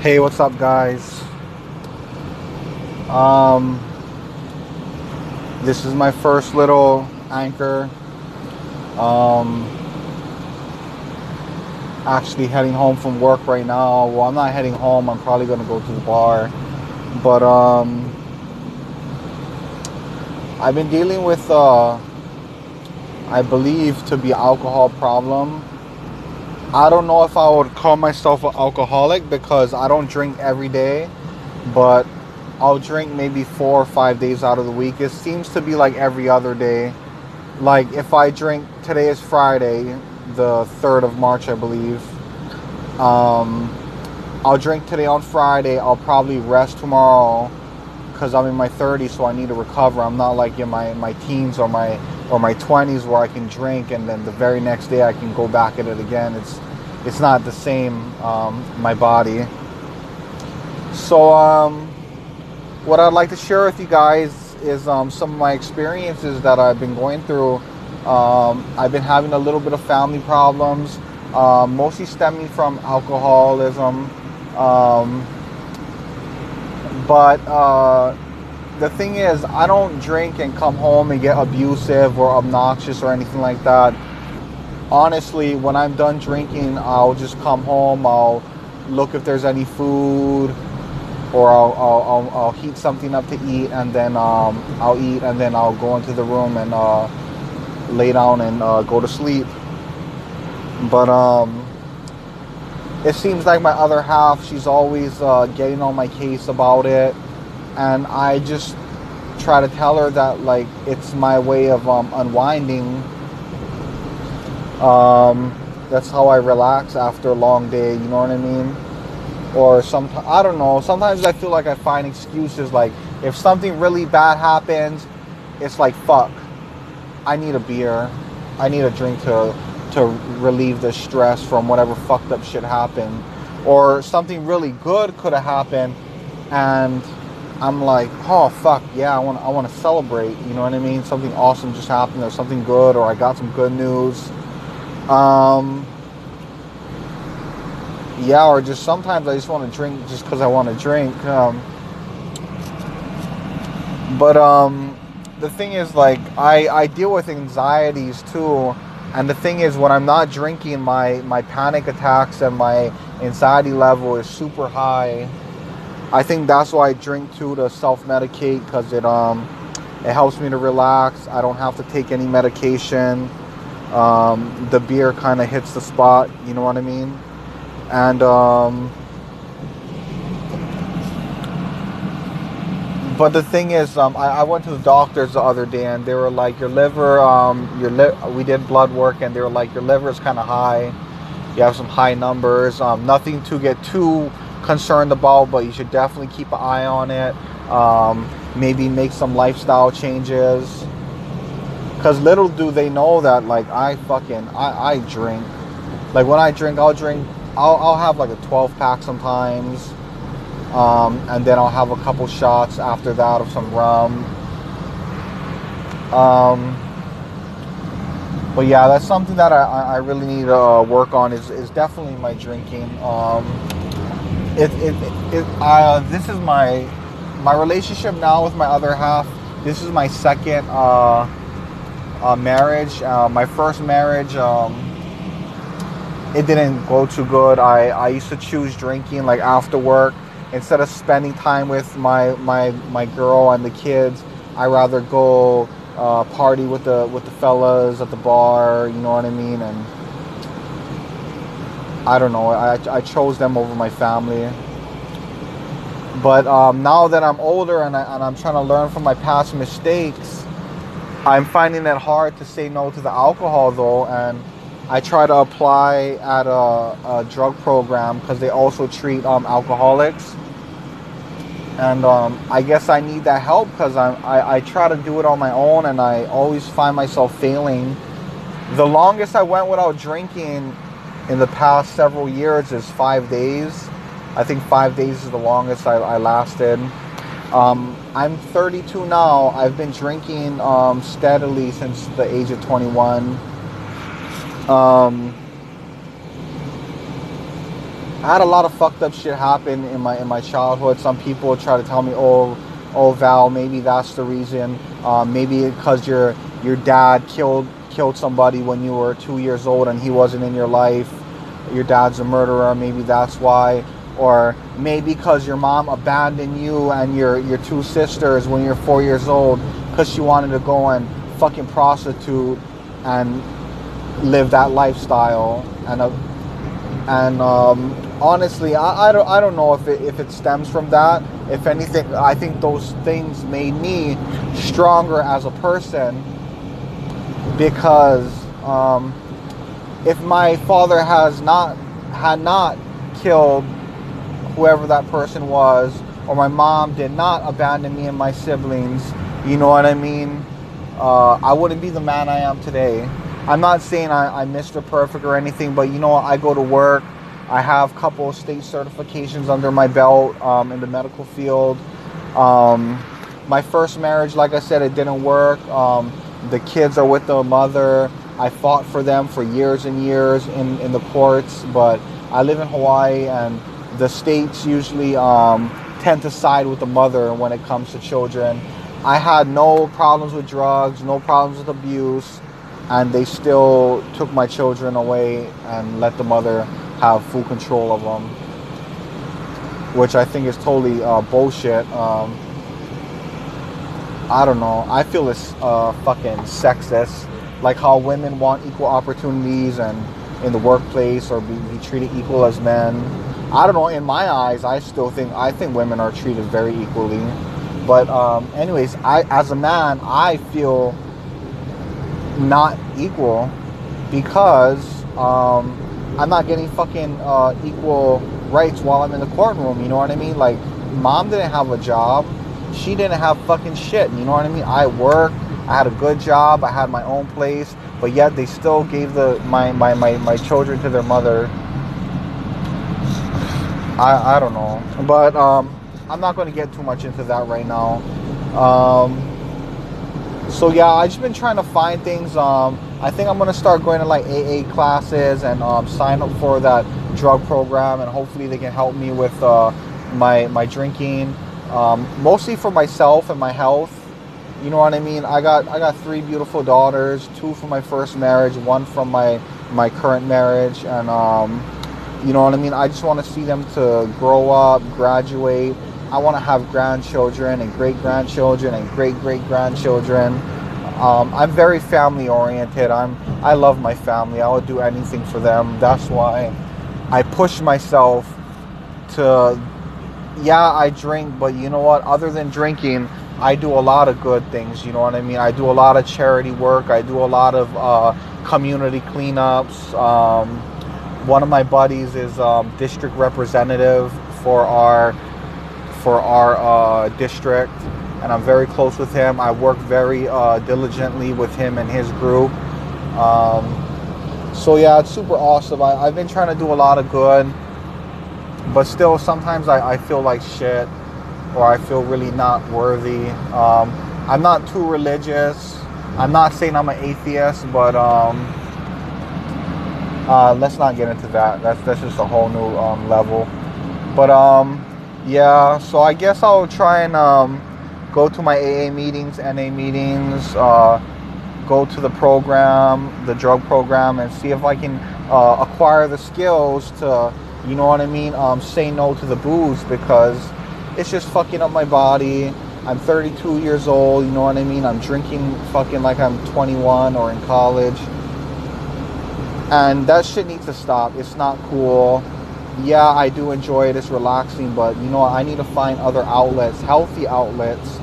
Hey, what's up, guys? Um, this is my first little anchor. Um, actually heading home from work right now. Well, I'm not heading home. I'm probably gonna go to the bar, but um, I've been dealing with, uh, I believe, to be alcohol problem I don't know if I would call myself an alcoholic because I don't drink every day, but I'll drink maybe four or five days out of the week. It seems to be like every other day. Like if I drink, today is Friday, the 3rd of March, I believe. Um, I'll drink today on Friday. I'll probably rest tomorrow because I'm in my 30s, so I need to recover. I'm not like in my, my teens or my or my 20s where I can drink and then the very next day I can go back at it again. It's it's not the same um, my body. So um, what I'd like to share with you guys is um, some of my experiences that I've been going through. Um, I've been having a little bit of family problems, uh, mostly stemming from alcoholism. Um, but uh, the thing is, I don't drink and come home and get abusive or obnoxious or anything like that. Honestly, when I'm done drinking, I'll just come home. I'll look if there's any food, or I'll I'll, I'll, I'll heat something up to eat, and then um, I'll eat, and then I'll go into the room and uh, lay down and uh, go to sleep. But um, it seems like my other half, she's always uh, getting on my case about it and I just try to tell her that like it's my way of um, unwinding. Um, that's how I relax after a long day. You know what I mean? Or sometimes I don't know. Sometimes I feel like I find excuses. Like if something really bad happens, it's like fuck. I need a beer. I need a drink to to relieve the stress from whatever fucked up shit happened. Or something really good could have happened, and I'm like, oh fuck, yeah, I want I want to celebrate. You know what I mean? Something awesome just happened, or something good, or I got some good news. Um, yeah, or just sometimes I just want to drink just because I want to drink. Um, but um, the thing is, like, I I deal with anxieties too, and the thing is, when I'm not drinking, my my panic attacks and my anxiety level is super high I think that's why I drink too to self medicate because it um it helps me to relax. I don't have to take any medication. Um, the beer kind of hits the spot. You know what I mean? And um, but the thing is, um, I, I, went to the doctors the other day and they were like, your liver, um, your li- we did blood work and they were like, your liver is kind of high. You have some high numbers. Um, nothing to get too concerned about, but you should definitely keep an eye on it. Um, maybe make some lifestyle changes. Cause little do they know that like I fucking I, I drink. Like when I drink, I'll drink. I'll, I'll have like a 12 pack sometimes, um, and then I'll have a couple shots after that of some rum. Um, but yeah, that's something that I, I really need to uh, work on. Is, is definitely my drinking. Um, it, it, it uh, this is my my relationship now with my other half. This is my second uh, uh, marriage. Uh, my first marriage, um, it didn't go too good. I, I used to choose drinking like after work instead of spending time with my my my girl and the kids. I rather go uh, party with the with the fellas at the bar. You know what I mean? And I don't know. I, I chose them over my family. But um, now that I'm older and, I, and I'm trying to learn from my past mistakes, I'm finding it hard to say no to the alcohol though. And I try to apply at a, a drug program because they also treat um, alcoholics. And um, I guess I need that help because I, I try to do it on my own and I always find myself failing. The longest I went without drinking in the past several years is five days. I think five days is the longest I, I lasted. Um, I'm 32 now. I've been drinking um, steadily since the age of 21. Um, I had a lot of fucked up shit happen in my in my childhood. Some people try to tell me, "Oh, oh Val, maybe that's the reason. Um, maybe because your your dad killed killed somebody when you were two years old and he wasn't in your life. Your dad's a murderer. Maybe that's why." Or maybe because your mom abandoned you and your your two sisters when you're four years old because she wanted to go and fucking prostitute and live that lifestyle. And uh, and um, honestly I, I don't I don't know if it if it stems from that. If anything I think those things made me stronger as a person because um, if my father has not had not killed whoever that person was or my mom did not abandon me and my siblings you know what I mean? Uh, I wouldn't be the man I am today I'm not saying I, I'm Mr. Perfect or anything, but you know? I go to work. I have a couple of state certifications under my belt um, in the medical field. Um, my first marriage, like I said, it didn't work. Um, the kids are with the mother. I fought for them for years and years in, in the courts, but I live in Hawaii and the states usually um, tend to side with the mother when it comes to children. I had no problems with drugs, no problems with abuse and they still took my children away and let the mother have full control of them, which I think is totally uh, bullshit. Um, I don't know. I feel it's uh, fucking sexist. Like how women want equal opportunities and in the workplace or be, be treated equal as men. I don't know. In my eyes, I still think I think women are treated very equally. But um, anyways, I as a man, I feel not equal because um, I'm not getting fucking uh, equal rights while I'm in the courtroom. You know what I mean? Like, mom didn't have a job. She didn't have fucking shit. You know what I mean? I worked. I had a good job. I had my own place. But yet they still gave the my, my, my, my children to their mother. I, I don't know. But um, I'm not going to get too much into that right now. Um, so yeah, I just been trying to find things. Um, I think I'm gonna start going to like AA classes and um, sign up for that drug program, and hopefully they can help me with uh, my my drinking, um, mostly for myself and my health. You know what I mean? I got I got three beautiful daughters, two from my first marriage, one from my my current marriage, and um, you know what I mean. I just want to see them to grow up, graduate I want to have grandchildren and great grandchildren and great great grandchildren. Um, I'm very family oriented. I'm I love my family. I would do anything for them. That's why I push myself to. Yeah, I drink, but you know what? Other than drinking, I do a lot of good things. You know what I mean? I do a lot of charity work. I do a lot of uh, community cleanups. Um, one of my buddies is um, district representative for our for our uh, district, and I'm very close with him. I work very uh, diligently with him and his group. Um, so yeah, it's super awesome. I, have been trying to do a lot of good, but still, sometimes I, I feel like shit, or I feel really not worthy. Um, I'm not too religious. I'm not saying I'm an atheist, but um, uh, let's not get into that. That's that's just a whole new um, level. But um, yeah, so I guess I'll try and um, go to my AA meetings, NA meetings, uh, go to the program, the drug program, and see if I can uh, acquire the skills to, you know what I mean, um, say no to the booze because it's just fucking up my body. I'm 32 years old, you know what I mean? I'm drinking fucking like I'm 21 or in college. And that shit needs to stop. It's not cool yeah, I do enjoy it. It's relaxing, but you know, I need to find other outlets, healthy outlets,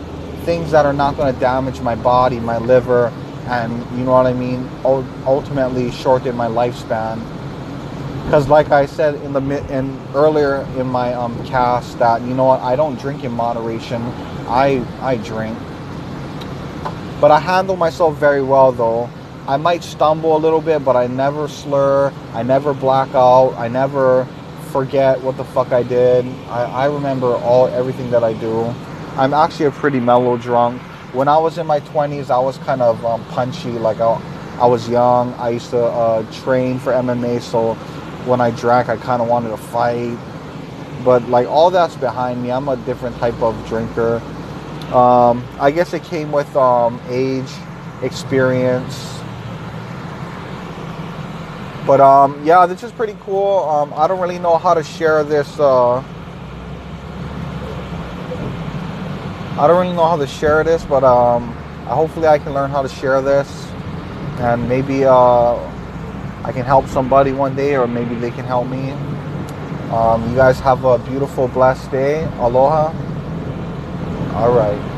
things that are not going to damage my body, my liver, and you know what I mean. Ultimately, shorten my lifespan. Because, like I said in the in earlier in my um, cast, that you know what, I don't drink in moderation. I I drink, but I handle myself very well though. I might stumble a little bit, but I never slur. I never black out. I never forget what the fuck I did. I, I remember all everything that I do. I'm actually a pretty mellow drunk. When I was in my 20s, I was kind of um, punchy. Like I, I was young. I used to uh, train for MMA, so when I drank, I kind of wanted to fight. But like all that's behind me. I'm a different type of drinker. Um, I guess it came with um, age, experience. But um, yeah, this is pretty cool. Um, I don't really know how to share this. Uh, I don't really know how to share this, but um, hopefully I can learn how to share this, and maybe uh, I can help somebody one day, or maybe they can help me. Um, you guys have a beautiful, blessed day. Aloha. All right.